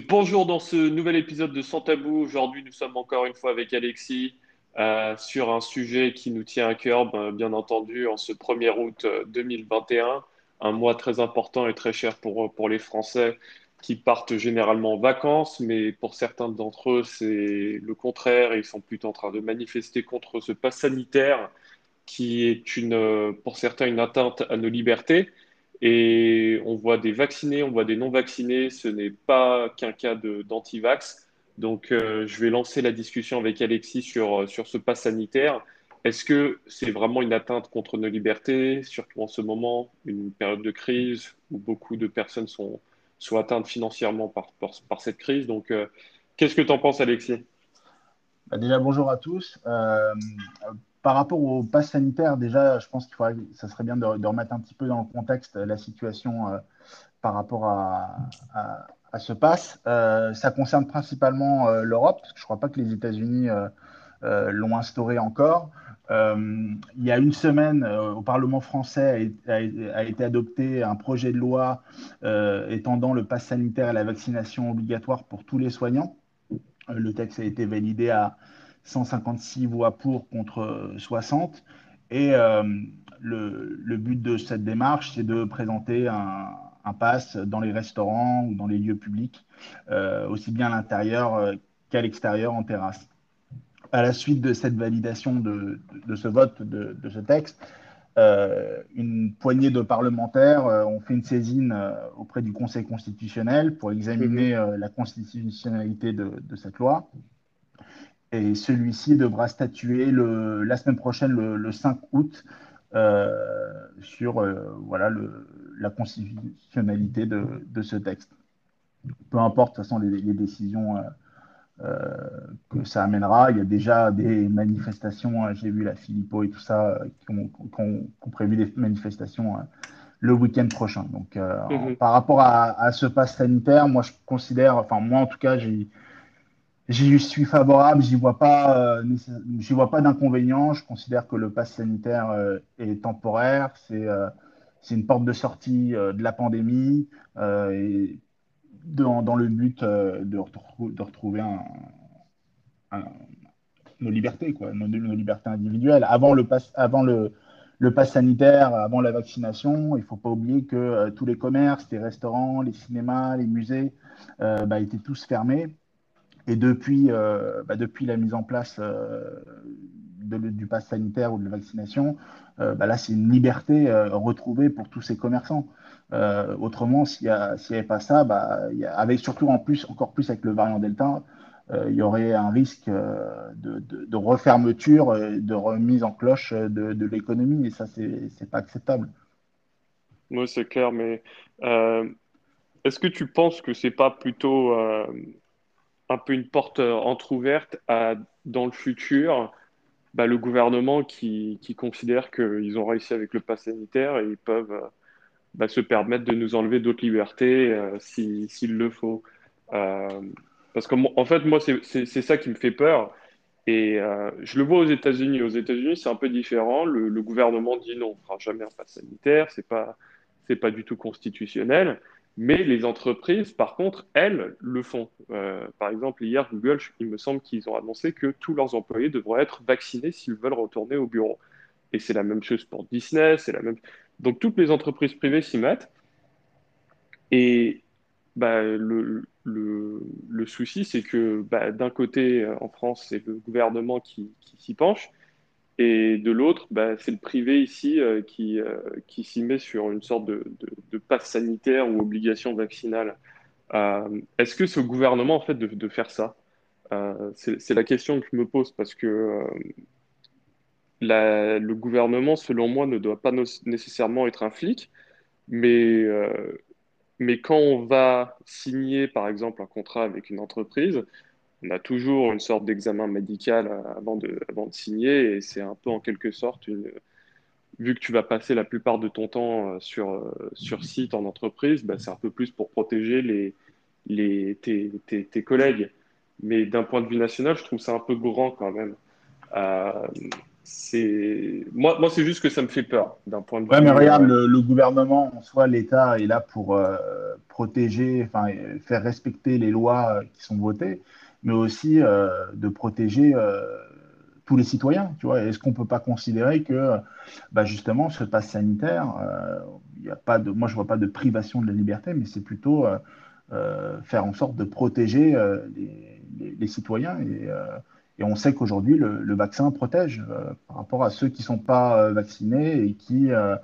Bonjour dans ce nouvel épisode de Sans Tabou. Aujourd'hui, nous sommes encore une fois avec Alexis euh, sur un sujet qui nous tient à cœur, ben, bien entendu, en ce 1er août 2021, un mois très important et très cher pour, pour les Français qui partent généralement en vacances, mais pour certains d'entre eux, c'est le contraire. Ils sont plutôt en train de manifester contre ce pass sanitaire qui est une, pour certains une atteinte à nos libertés. Et on voit des vaccinés, on voit des non-vaccinés. Ce n'est pas qu'un cas d'anti-vax. Donc, euh, je vais lancer la discussion avec Alexis sur, sur ce pass sanitaire. Est-ce que c'est vraiment une atteinte contre nos libertés, surtout en ce moment, une période de crise où beaucoup de personnes sont, sont atteintes financièrement par, par, cette crise? Donc, euh, qu'est-ce que tu en penses, Alexis? Bah, Déjà, bonjour à tous. Euh, par rapport au pass sanitaire, déjà, je pense qu'il faudrait, ça serait bien de, remettre un petit peu dans le contexte la situation euh, par rapport à, ce pass. Euh, ça concerne principalement euh, l'Europe, parce que je ne crois pas que les États-Unis l'ont instauré encore. il y a une semaine, au Parlement français a, été adopté un projet de loi étendant le pass sanitaire et la vaccination obligatoire pour tous les soignants. le texte a été validé à 156 voix pour contre 60. Et euh, le, but de cette démarche, c'est de présenter un, un, pass dans les restaurants ou dans les lieux publics, euh, aussi bien à l'intérieur euh, qu'à l'extérieur en terrasse. À la suite de cette validation de, ce vote de, ce texte, une poignée de parlementaires ont fait une saisine auprès du Conseil constitutionnel pour examiner mmh. la constitutionnalité de, cette loi. Et celui-ci devra statuer le, la semaine prochaine, le, 5 août, euh, sur euh, voilà, le, la constitutionnalité de, de, ce texte. Peu importe, de toute façon, les, décisions euh, que ça amènera. Il y a déjà des manifestations, j'ai vu la Filippo et tout ça, qui ont, qui, prévu des manifestations le week-end prochain. Donc, mm-hmm. par rapport à, à, ce pass sanitaire, moi, je considère, enfin, moi, en tout cas, j'ai J'y suis favorable, j'y vois pas, euh, j'y vois pas d'inconvénient. Je considère que le pass sanitaire euh, est temporaire, c'est euh, c'est une porte de sortie de la pandémie dans, dans, le but de, de, retrouver nos libertés, quoi, nos, libertés individuelles. Avant le pass, avant le, le sanitaire, avant la vaccination, il faut pas oublier que tous les commerces, les restaurants, les cinémas, les musées bah, étaient tous fermés. Et depuis, euh, bah depuis la mise en place euh, du pass sanitaire ou de la vaccination, euh, bah là, c'est une liberté retrouvée pour tous ces commerçants. autrement, s'il n'y avait pas ça, bah, avec surtout en plus, encore plus avec le variant Delta, il y aurait un risque de, de, de, refermeture, de remise en cloche de, l'économie, et ça, c'est n'est pas acceptable. Oui, c'est clair, mais est-ce que tu penses que c'est pas plutôt un peu une porte euh, entr'ouverte à, dans le futur, bah, le gouvernement qui, considère qu'ils ont réussi avec le pass sanitaire et ils peuvent euh, bah, se permettre de nous enlever d'autres libertés euh, s'il le faut. parce qu'en en fait, moi, c'est ça qui me fait peur. Et je le vois aux États-Unis. Aux États-Unis, c'est un peu différent. Le, gouvernement dit non, on ne fera jamais un pass sanitaire. C'est pas, c'est pas du tout constitutionnel. Mais les entreprises, par contre, elles, le font. Euh, par exemple, hier, Google, il me semble qu'ils ont annoncé que tous leurs employés devraient être vaccinés s'ils veulent retourner au bureau. Et c'est la même chose pour Disney, c'est la même. Donc toutes les entreprises privées s'y mettent. Et bah, le, souci, c'est que bah, d'un côté, en France, c'est le gouvernement qui s'y penche, et de l'autre, bah, c'est le privé ici euh, qui, euh, qui s'y met sur une sorte de, passe sanitaire ou obligation vaccinale. Euh, est-ce que ce gouvernement, en fait, de, faire ça C'est la question que je me pose parce que le gouvernement, selon moi, ne doit pas nécessairement être un flic, mais, mais quand on va signer, par exemple, un contrat avec une entreprise, on a toujours une sorte d'examen médical avant de, avant de signer et c'est un peu en quelque sorte une, vu que tu vas passer la plupart de ton temps euh, sur, euh, sur site en entreprise, bah, c'est un peu plus pour protéger les, les, tes, tes, tes collègues. Mais d'un point de vue national, je trouve ça un peu grand quand même. Euh, c'est moi, moi c'est juste que ça me fait peur d'un point de vue. Ouais, mais regarde, le, le gouvernement, en soi, l'État est là pour euh, protéger, enfin, faire respecter les lois qui sont votées, mais aussi euh, de protéger euh, tous les citoyens. Tu vois, est-ce qu'on peut pas considérer que, bah, justement, ce passe sanitaire, il y a pas de, moi, je vois pas de privation de la liberté, mais c'est plutôt faire en sorte de protéger les, citoyens et on sait qu'aujourd'hui, le, vaccin protège euh, par rapport à ceux qui ne sont pas euh, vaccinés et qui, euh,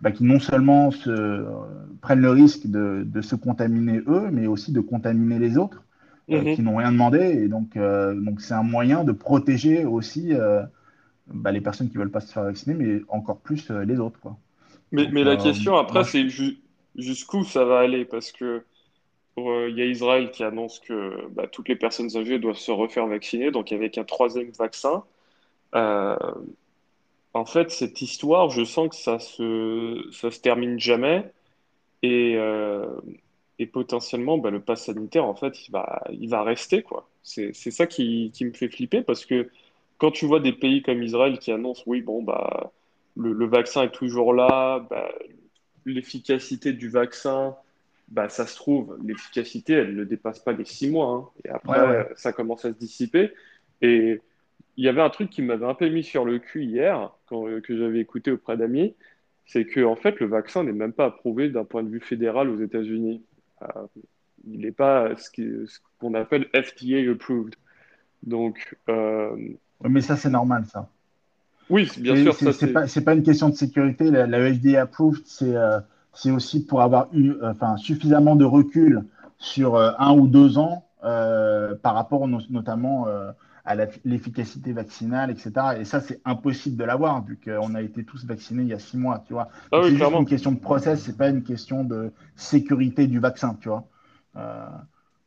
bah, non seulement se, prennent le risque de, se contaminer eux, mais aussi de contaminer les autres mmh. qui n'ont rien demandé. Et donc, donc c'est un moyen de protéger aussi bah, les personnes qui ne veulent pas se faire vacciner, mais encore plus les autres. Quoi. Mais, donc, mais la question après, c'est jusqu'où ça va aller? Parce que euh, il y a Israël qui annonce que bah, toutes les personnes âgées doivent se refaire vacciner, donc avec un troisième vaccin. Euh, en fait, cette histoire, je sens que ça se, ça se termine jamais. Et, euh, et potentiellement, bah, le pass sanitaire, en fait, il va, il va rester. quoi. C'est ça qui, qui, me fait flipper parce que quand tu vois des pays comme Israël qui annoncent, oui, bon, bah, le, le vaccin est toujours là, bah, l'efficacité du vaccin bah, ça se trouve, l'efficacité, elle ne dépasse pas les six mois. Hein. Et après, ça commence à se dissiper. Et il y avait un truc qui m'avait un peu mis sur le cul hier, quand, euh, que j'avais écouté auprès d'amis, c'est que en fait, le vaccin n'est même pas approuvé d'un point de vue fédéral aux États-Unis. Euh, il n'est pas ce qu'on appelle FDA approved. Donc. Euh... Mais ça, c'est normal, ça. Oui, bien sûr. C'est pas, pas, une question de sécurité. La, la FDA approved, c'est euh, aussi pour avoir eu euh, suffisamment de recul sur euh, un ou deux ans par rapport notamment à l'efficacité vaccinale, etc. Et ça, c'est impossible de l'avoir vu qu'on a été tous vaccinés il y a six mois, tu vois. Ah c'est juste une question de process, c'est pas une question de sécurité du vaccin, tu vois.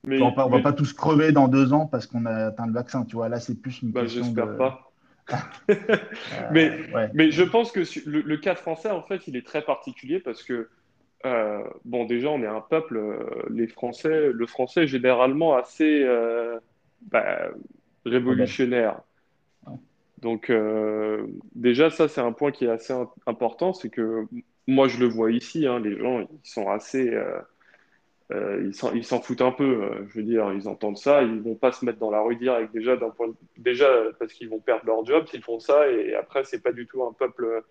mais, on ne va pas tous crever dans deux ans parce qu'on a atteint le vaccin, tu vois. Là, c'est plus une bah, question de... pas. mais, mais je pense que le, le, cas français, en fait, il est très particulier parce que euh, bon, déjà, on est un peuple, euh, les Français, le français est généralement assez euh, bah, révolutionnaire. Donc, déjà, ça, c'est un point qui est assez important, c'est que moi, je le vois ici, hein, les gens, ils sont assez. ils s'en foutent un peu, je veux dire, ils entendent ça, ils vont pas se mettre dans la rue direct, déjà, point déjà parce qu'ils vont perdre leur job s'ils font ça, et après, c'est pas du tout un peuple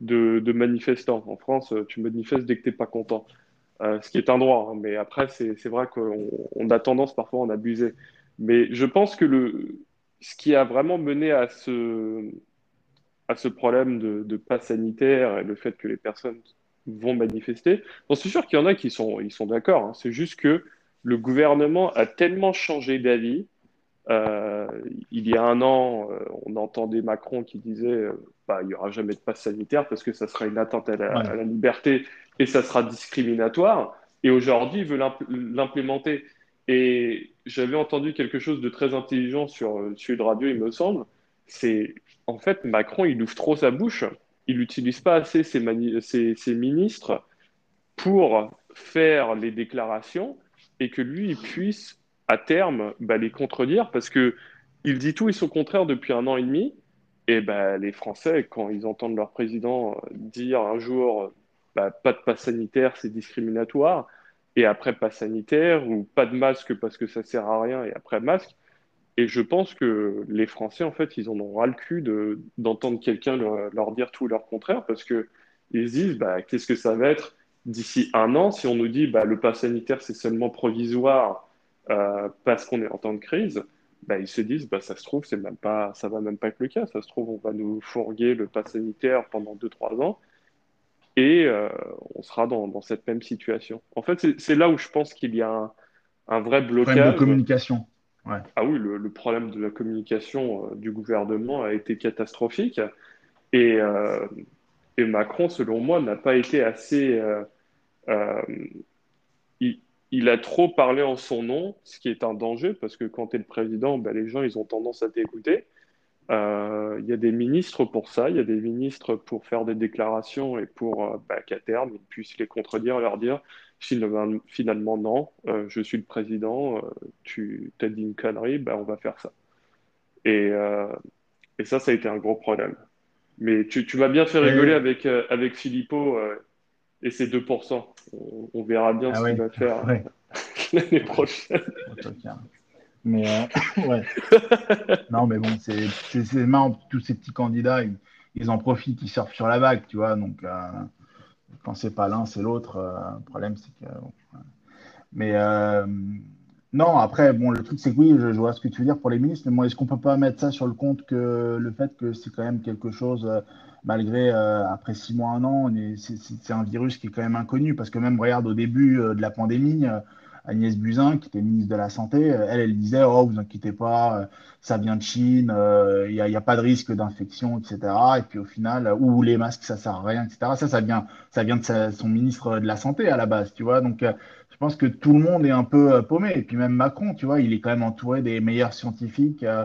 de, manifestants. En France, tu manifestes dès que tu n'es pas content. Euh, ce qui est un droit, hein. mais après, c'est vrai qu'on a tendance parfois à en abuser. Mais je pense que le, ce qui a vraiment mené à ce, à ce problème de, de pas sanitaire et le fait que les personnes vont manifester, j'en suis sûr qu'il y en a qui sont, ils sont d'accord. Hein. C'est juste que le gouvernement a tellement changé d'avis. Euh, il y a un an, euh, on entendait Macron qui disait bah, il n'y aura jamais de passe sanitaire parce que ça sera une atteinte à la, liberté et ça sera discriminatoire. Et aujourd'hui, il veut l'implémenter. Et j'avais entendu quelque chose de très intelligent sur euh, Sud Radio, il me semble. C'est en fait Macron, il ouvre trop sa bouche. Il n'utilise pas assez ses, ministres pour faire les déclarations et que lui, il puisse à terme bah, les contredire parce que il dit tout et son contraire depuis un an et demi. Et ben, les Français, quand ils entendent leur président euh, dire un jour bah, pas de passe sanitaire, c'est discriminatoire, et après pas sanitaire, ou pas de masque parce que ça sert à rien, et après masque, et je pense que les Français, en fait, ils en ont ras le cul d'entendre quelqu'un leur, dire tout leur contraire, parce qu'ils se disent, bah, qu'est-ce que ça va être d'ici un an si on nous dit, bah, le pass sanitaire, c'est seulement provisoire euh, parce qu'on est en temps de crise. Bah, ils se disent, bah, ça se trouve, c'est même pas, ça va même pas être le cas. Ça se trouve, on va nous fourguer le pass sanitaire pendant 2-3 ans et euh, on sera dans, dans, cette même situation. En fait, c'est là où je pense qu'il y a un, un vrai blocage. Problème de communication. Ouais. Ah oui, le, le, problème de la communication euh, du gouvernement a été catastrophique. Et, euh, et Macron, selon moi, n'a pas été assez. Il, il a trop parlé en son nom, ce qui est un danger, parce que quand tu es le président, ben, les gens, ils ont tendance à t'écouter. Euh, il y a des ministres pour ça, il y a des ministres pour faire des déclarations et pour euh, ben, qu'à terme, ils puissent les contredire, leur dire finalement non, euh, je suis le président, tu t'as dit une connerie, ben, on va faire ça. Et, et, ça, ça a été un gros problème. Mais tu, tu m'as bien fait rigoler avec, avec Filippo euh, et ses 2%. On, on verra bien Ah ce ouais, qu'il va faire ouais. l'année prochaine. Mais euh, ouais. Non, mais bon, c'est marrant. Tous ces petits candidats, ils, ils en profitent, ils surfent sur la vague, tu vois. Donc, euh, quand c'est pas l'un, c'est l'autre. euh, le problème, c'est que. bon, Mais non, après, bon, le truc, c'est que oui, je, je vois ce que tu veux dire pour les ministres, mais moi, est-ce qu'on peut pas mettre ça sur le compte que le fait que c'est quand même quelque chose, malgré euh, après six mois, un an, est- c'est un virus qui est quand même inconnu, parce que même, regarde, au début euh, de la pandémie, euh, Agnès Buzyn, qui était ministre de la Santé, euh, elle, elle disait, oh, vous inquiétez pas, euh, ça vient de Chine, euh, il n'y a, pas de risque d'infection, etc. Et puis au final, euh, ou les masques, ça sert à rien, etc. Ça, ça vient, ça vient de son ministre de la Santé à la base, tu vois. Donc, euh, je pense que tout le monde est un peu euh, paumé. Et puis même Macron, tu vois, il est quand même entouré des meilleurs scientifiques euh,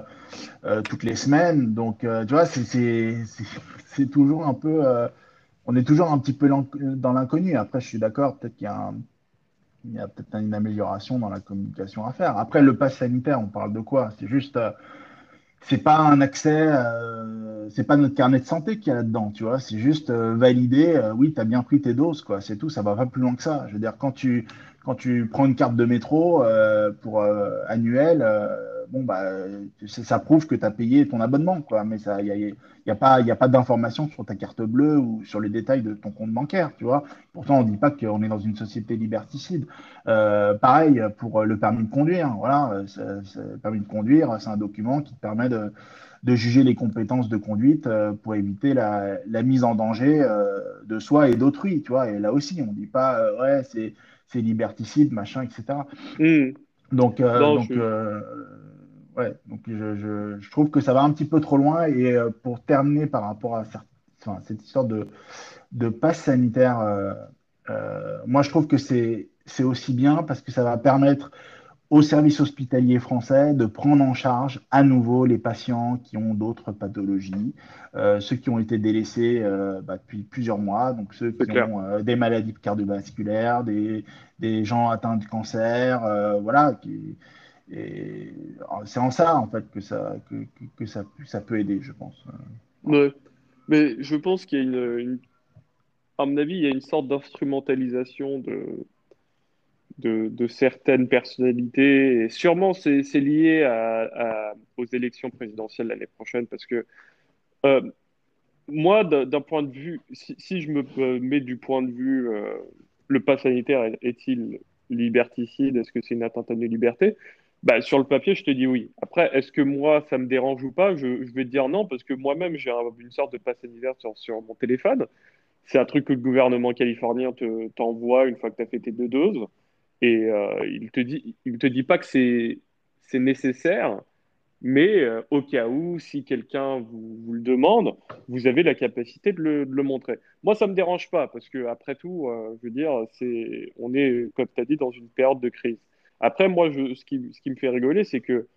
euh, toutes les semaines. Donc, euh, tu vois, c'est toujours un peu... euh, on est toujours un petit peu dans l'inconnu. Après, je suis d'accord, peut-être qu'il y a un- il y a peut-être une amélioration dans la communication à faire. Après, le pass sanitaire, on parle de quoi? C'est juste... euh, c'est pas un accès, euh, c'est pas notre carnet de santé qu'il y a là-dedans, tu vois. C'est juste euh, valider, euh, oui, tu as bien pris tes doses, quoi. C'est tout, ça va pas plus loin que ça. Je veux dire, quand tu, quand tu prends une carte de métro pour annuel, euh, bon, bah, ça, ça prouve que tu as payé ton abonnement, quoi. Mais il y a, y a pas, y a pas d'information sur ta carte bleue ou sur les détails de ton compte bancaire, tu vois. Pourtant, on dit pas qu'on est dans une société liberticide. Euh, pareil pour le permis de conduire. Voilà, euh, le permis de conduire, c'est un document qui te permet de, de juger les compétences de conduite euh, pour éviter la, la mise en danger euh, de soi et d'autrui. Tu vois, et là aussi, on dit pas euh, ouais, c'est liberticide, machin, etc. Hmm. Donc, euh, Non, donc, je, euh, ouais, donc je, je, je trouve que ça va un petit peu trop loin. Et euh, pour terminer par rapport à enfin, cette histoire de, de passe sanitaire, euh, euh, moi je trouve que c'est aussi bien parce que ça va permettre aux services hospitaliers français de prendre en charge à nouveau les patients qui ont d'autres pathologies, euh, ceux qui ont été délaissés euh, bah, depuis plusieurs mois, donc ceux qui clair. ont euh, des maladies cardiovasculaires, des, des gens atteints de cancer, voilà. Qui, et c'est en ça en fait que ça, que, ça, peut aider, je pense. Euh. Ouais. Mais je pense qu'il y a une, à mon avis, il y a une sorte d'instrumentalisation de, de, certaines personnalités. Et sûrement, c'est, lié à, aux élections présidentielles l'année prochaine parce que euh, moi, d'un point de vue, si, je me euh, mets du point de vue, euh, le pass sanitaire est- est-il liberticide? Est-ce que c'est une atteinte à nos libertés? Bah, sur le papier, je te dis oui. Après, est-ce que moi, ça me dérange ou pas? Je, vais te dire non, parce que moi-même, j'ai un- une sorte de pass sanitaire sur, sur mon téléphone. C'est un truc que le gouvernement californien te, t'envoie une fois que tu as fait tes deux doses. Et euh, il te dit, il te dit pas que c'est, nécessaire, mais euh, au cas où, si quelqu'un vous, le demande, vous avez la capacité de le, montrer. Moi, ça me dérange pas parce que après tout, euh, je veux dire, on est, comme tu as dit, dans une période de crise. Après, moi, ce qui, me fait rigoler, c'est que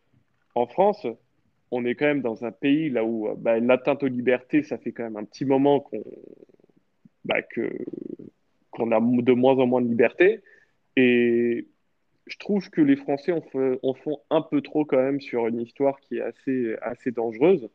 en France, on est quand même dans un pays là où euh, bah, l'atteinte aux libertés, ça fait quand même un petit moment qu'on bah, qu'on a de moins en moins de liberté. Et je trouve que les Français en, font un peu trop quand même sur une histoire qui est assez, assez dangereuse.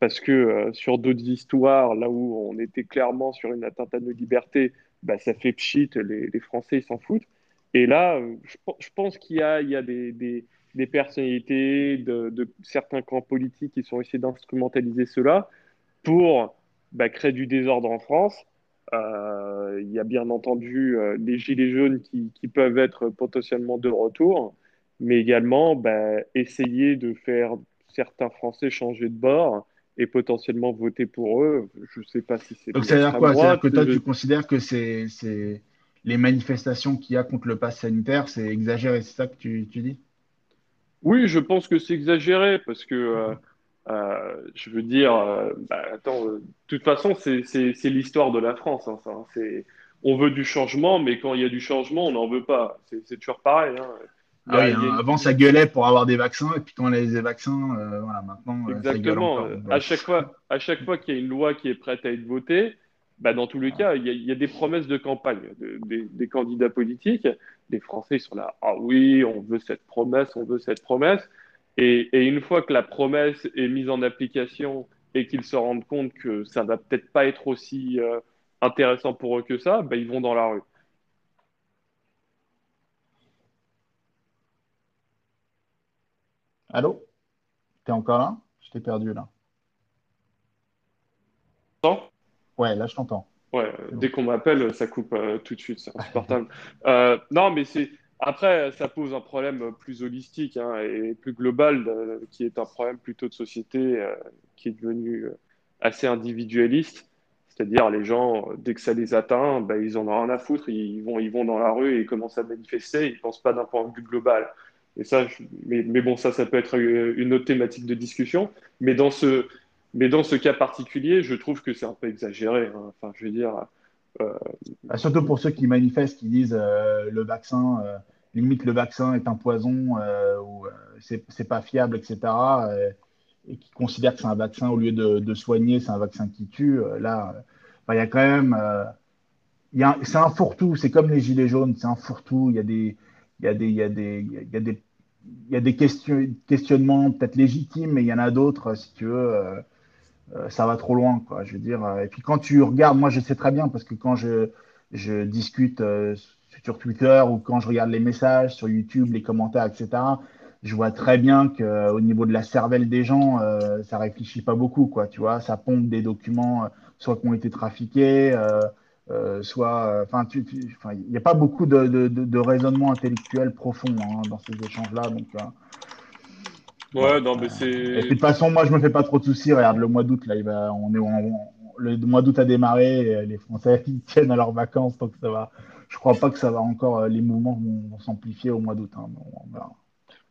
Parce que euh, sur d'autres histoires, là où on était clairement sur une atteinte à nos libertés, bah, ça fait pchit, les, les Français ils s'en foutent. Et là, euh, je, pe- je pense qu'il y a, il y a des, des, des personnalités de, de certains camps politiques qui sont essayés d'instrumentaliser cela pour bah, créer du désordre en France. Euh, il y a bien entendu euh, les gilets jaunes qui, qui peuvent être potentiellement de retour, mais également bah, essayer de faire certains Français changer de bord et potentiellement voter pour eux. Je ne sais pas si c'est Donc, ça veut dire quoi? C'est-à-dire que toi, tu considères que c'est les manifestations qu'il y a contre le pass sanitaire, c'est exagéré, c'est ça que tu, tu dis? Oui, je pense que c'est exagéré parce que euh, euh, je veux dire, euh, bah, attends, de toute façon, c'est l'histoire de la France. hein, ça, hein. on veut du changement, mais quand il y a du changement, on n'en veut pas. C'est toujours pareil. hein. Y Ah oui, y hein, avant ça gueulait pour avoir des vaccins, et puis quand on a les vaccins, euh, voilà, maintenant ça gueule Exactement. encore. À chaque fois, à chaque fois qu'il y a une loi qui est prête à être votée, bah, dans tous les cas, il y a, il y a des promesses de campagne de- des, des candidats politiques. Les Français ils sont là, ah oui, on veut cette promesse, on veut cette promesse. Et, et une fois que la promesse est mise en application et qu'ils se rendent compte que ça va peut-être pas être aussi euh, intéressant pour eux que ça, ben, ils vont dans la rue. Allô? T'es encore là? Je t'ai perdu là. Ouais, là je t'entends. Ouais, dès qu'on m'appelle, ça coupe euh, tout de suite, c'est insupportable. Euh, non, mais c'est après, ça pose un problème plus holistique hein, et plus global, euh, qui est un problème plutôt de société qui est devenu assez individualiste. C'est-à-dire les gens, dès que ça les atteint, ben, ils en ont rien à foutre, ils vont, ils vont dans la rue et ils commencent à manifester, ils ne pensent pas d'un point de vue global. Et ça, mais, mais, bon, ça, ça peut être une autre thématique de discussion. Mais dans ce, mais dans ce cas particulier, je trouve que c'est un peu exagéré. Hein. Enfin, je veux dire. Euh... Bah, surtout pour ceux qui manifestent, qui disent euh, le vaccin, euh, limite le vaccin est un poison ou c'est pas fiable, etc. et qui considèrent que c'est un vaccin au lieu de, de soigner, c'est un vaccin qui tue. là, il y a quand même. c'est un fourre-tout. C'est comme les gilets jaunes, c'est un fourre-tout. Il y a des, il y a des, questionnements peut-être légitimes, mais il y en a d'autres, si tu veux, ça va trop loin, quoi. Je veux dire. Euh, et puis quand tu regardes, moi je sais très bien parce que quand je, je discute euh, sur Twitter ou quand je regarde les messages sur YouTube, les commentaires, etc., je vois très bien qu'au niveau de la cervelle des gens, euh, ça réfléchit pas beaucoup, quoi. Tu vois, ça pompe des documents, soit qui ont été trafiqués, euh, soit, enfin, il n'y a pas beaucoup de, de, de, raisonnement intellectuel profond hein, dans ces échanges-là, donc. Ouais, non, mais c'est. Et de toute façon, moi, je me fais pas trop de soucis. Regarde, le mois d'août, là, il va, on est, le mois d'août a démarré. Et les Français, ils tiennent à leurs vacances, donc ça va. Je crois pas que ça va encore. Euh, les mouvements vont, s'amplifier au mois d'août. Hein,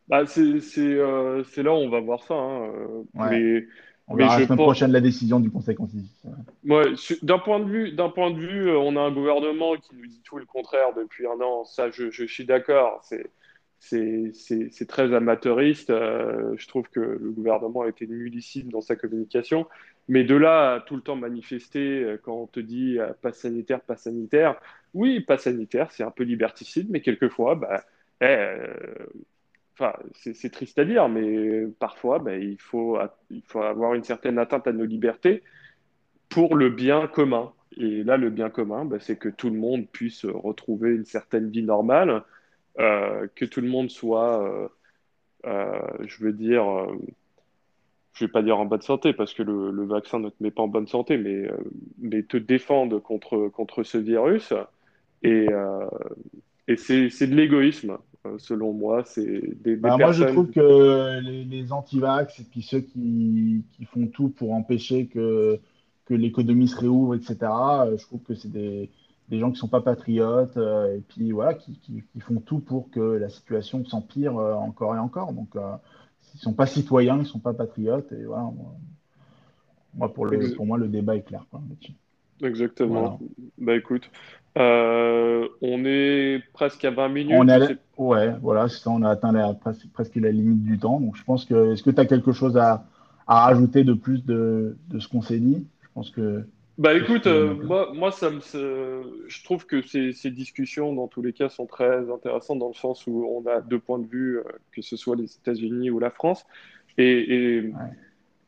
bah, c'est euh, là où on va voir ça. Hein. Mais, on verra la semaine prochaine la décision du Conseil constitutionnel. Ouais, d'un point de vue, d'un point de vue, euh, on a un gouvernement qui nous dit tout le contraire depuis un an. Ça, je, je suis d'accord. C'est c'est très amateuriste. Euh, je trouve que le gouvernement a été nullissime dans sa communication. Mais de là à tout le temps manifester euh, quand on te dit euh, pas sanitaire, pas sanitaire, oui, pas sanitaire, c'est un peu liberticide, mais quelquefois, bah, eh, enfin, c'est triste à dire, mais parfois, bah, il, faut, il faut avoir une certaine atteinte à nos libertés pour le bien commun. Et là, le bien commun, bah, c'est que tout le monde puisse retrouver une certaine vie normale euh, que tout le monde soit, euh, euh, je veux dire, je vais pas dire en bonne santé parce que le, vaccin ne te met pas en bonne santé, mais, mais te défendre contre, contre ce virus. Et, et c'est de l'égoïsme, selon moi. C'est des, bah, Moi, je trouve que les, les anti-vax et puis ceux qui, qui, font tout pour empêcher que, que l'économie se réouvre, etc., je trouve que c'est des, des gens qui ne sont pas patriotes euh, et puis voilà, qui, qui, font tout pour que la situation s'empire euh, encore et encore. Donc, euh, ils ne sont pas citoyens, ils ne sont pas patriotes. Et voilà, moi, pour, le, pour moi, le débat est clair. Quoi, Exactement. Bah écoute, on est presque à 20 minutes. On Ouais, voilà, ça, on a atteint la, presque, presque, la limite du temps. Donc je pense que, est-ce que tu as quelque chose à, à rajouter de plus de, de ce qu'on s'est dit? Je pense que bah écoute, euh, moi, moi ça me, je trouve que ces, ces, discussions, dans tous les cas, sont très intéressantes dans le sens où on a deux points de vue, euh, que ce soit les États-Unis ou la France. Et, et,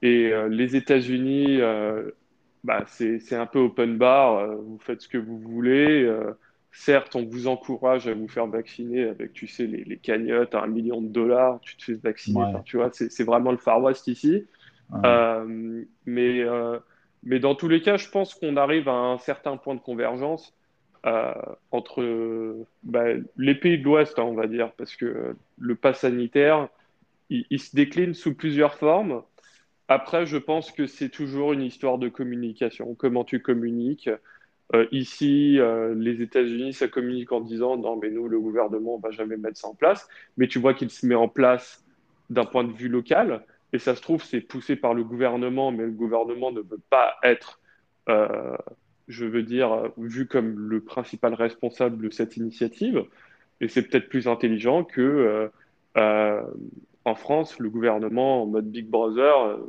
et euh, les États-Unis, bah, c'est un peu open bar, vous faites ce que vous voulez. certes, on vous encourage à vous faire vacciner avec, tu sais, les, les cagnottes à un million de dollars, tu te fais vacciner. tu vois, c'est vraiment le Far West ici. mais mais dans tous les cas, je pense qu'on arrive à un certain point de convergence euh, entre bah, les pays de l'Ouest, hein, on va dire, parce que le pass sanitaire, il, se décline sous plusieurs formes. Après, je pense que c'est toujours une histoire de communication. Comment tu communiques euh, Ici, euh, les États-Unis, ça communique en disant non, mais nous, le gouvernement, on va jamais mettre ça en place. Mais tu vois qu'il se met en place d'un point de vue local. Et ça se trouve, c'est poussé par le gouvernement, mais le gouvernement ne veut pas être, euh, je veux dire, vu comme le principal responsable de cette initiative. Et c'est peut-être plus intelligent que euh, euh, en France, le gouvernement en mode Big Brother,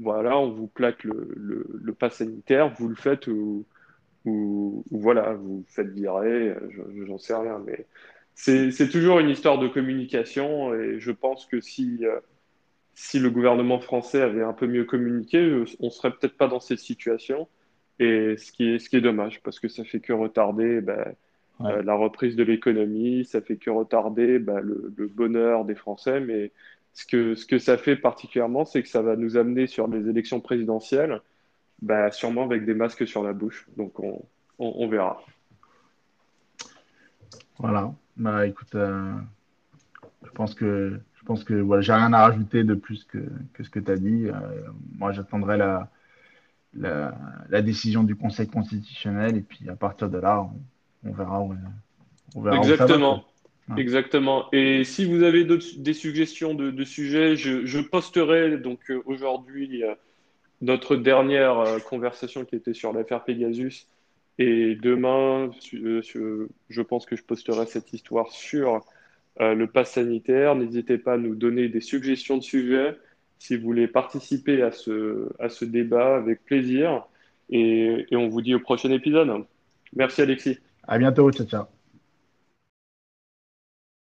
voilà, on vous plaque le, le, pass sanitaire, vous le faites ou, ou, voilà, vous faites virer, j'en sais rien. Mais c'est toujours une histoire de communication et je pense que si si le gouvernement français avait un peu mieux communiqué, on serait peut-être pas dans cette situation. Et ce qui est, ce qui est dommage, parce que ça fait que retarder ben, euh, la reprise de l'économie, ça fait que retarder ben, le, bonheur des Français. Mais ce que, ce que ça fait particulièrement, c'est que ça va nous amener sur les élections présidentielles, ben, sûrement avec des masques sur la bouche. Donc on, on, verra. Voilà. Bah écoute, euh, je pense que pense que voilà, j'ai rien à rajouter de plus que, que ce que tu as dit. Euh, moi, j'attendrai la, la, décision du Conseil constitutionnel et puis à partir de là, on, verra où, on verra Exactement. Exactement. Et si vous avez des suggestions de, sujets, je, posterai donc euh, aujourd'hui euh, notre dernière euh, conversation qui était sur l'affaire Pegasus. Et demain, je pense que je posterai cette histoire sur le pass sanitaire. N'hésitez pas à nous donner des suggestions de sujets si vous voulez participer à ce, à ce débat avec plaisir. Et, et on vous dit au prochain épisode. Merci Alexis. À bientôt, ciao ciao.